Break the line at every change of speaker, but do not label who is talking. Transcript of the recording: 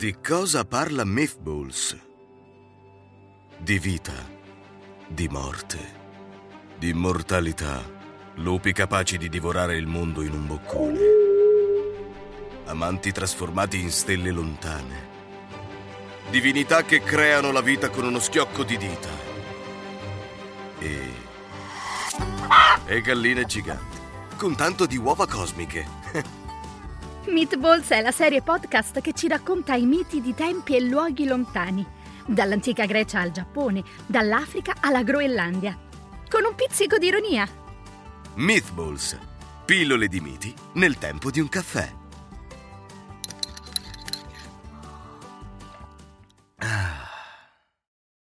Di cosa parla Mythballs? Di vita, di morte, di immortalità, lupi capaci di divorare il mondo in un boccone, amanti trasformati in stelle lontane, divinità che creano la vita con uno schiocco di dita e... e galline giganti, con tanto di uova cosmiche.
Meatballs è la serie podcast che ci racconta i miti di tempi e luoghi lontani, dall'antica Grecia al Giappone, dall'Africa alla Groenlandia, con un pizzico di ironia.
Mythballs, pillole di miti nel tempo di un caffè.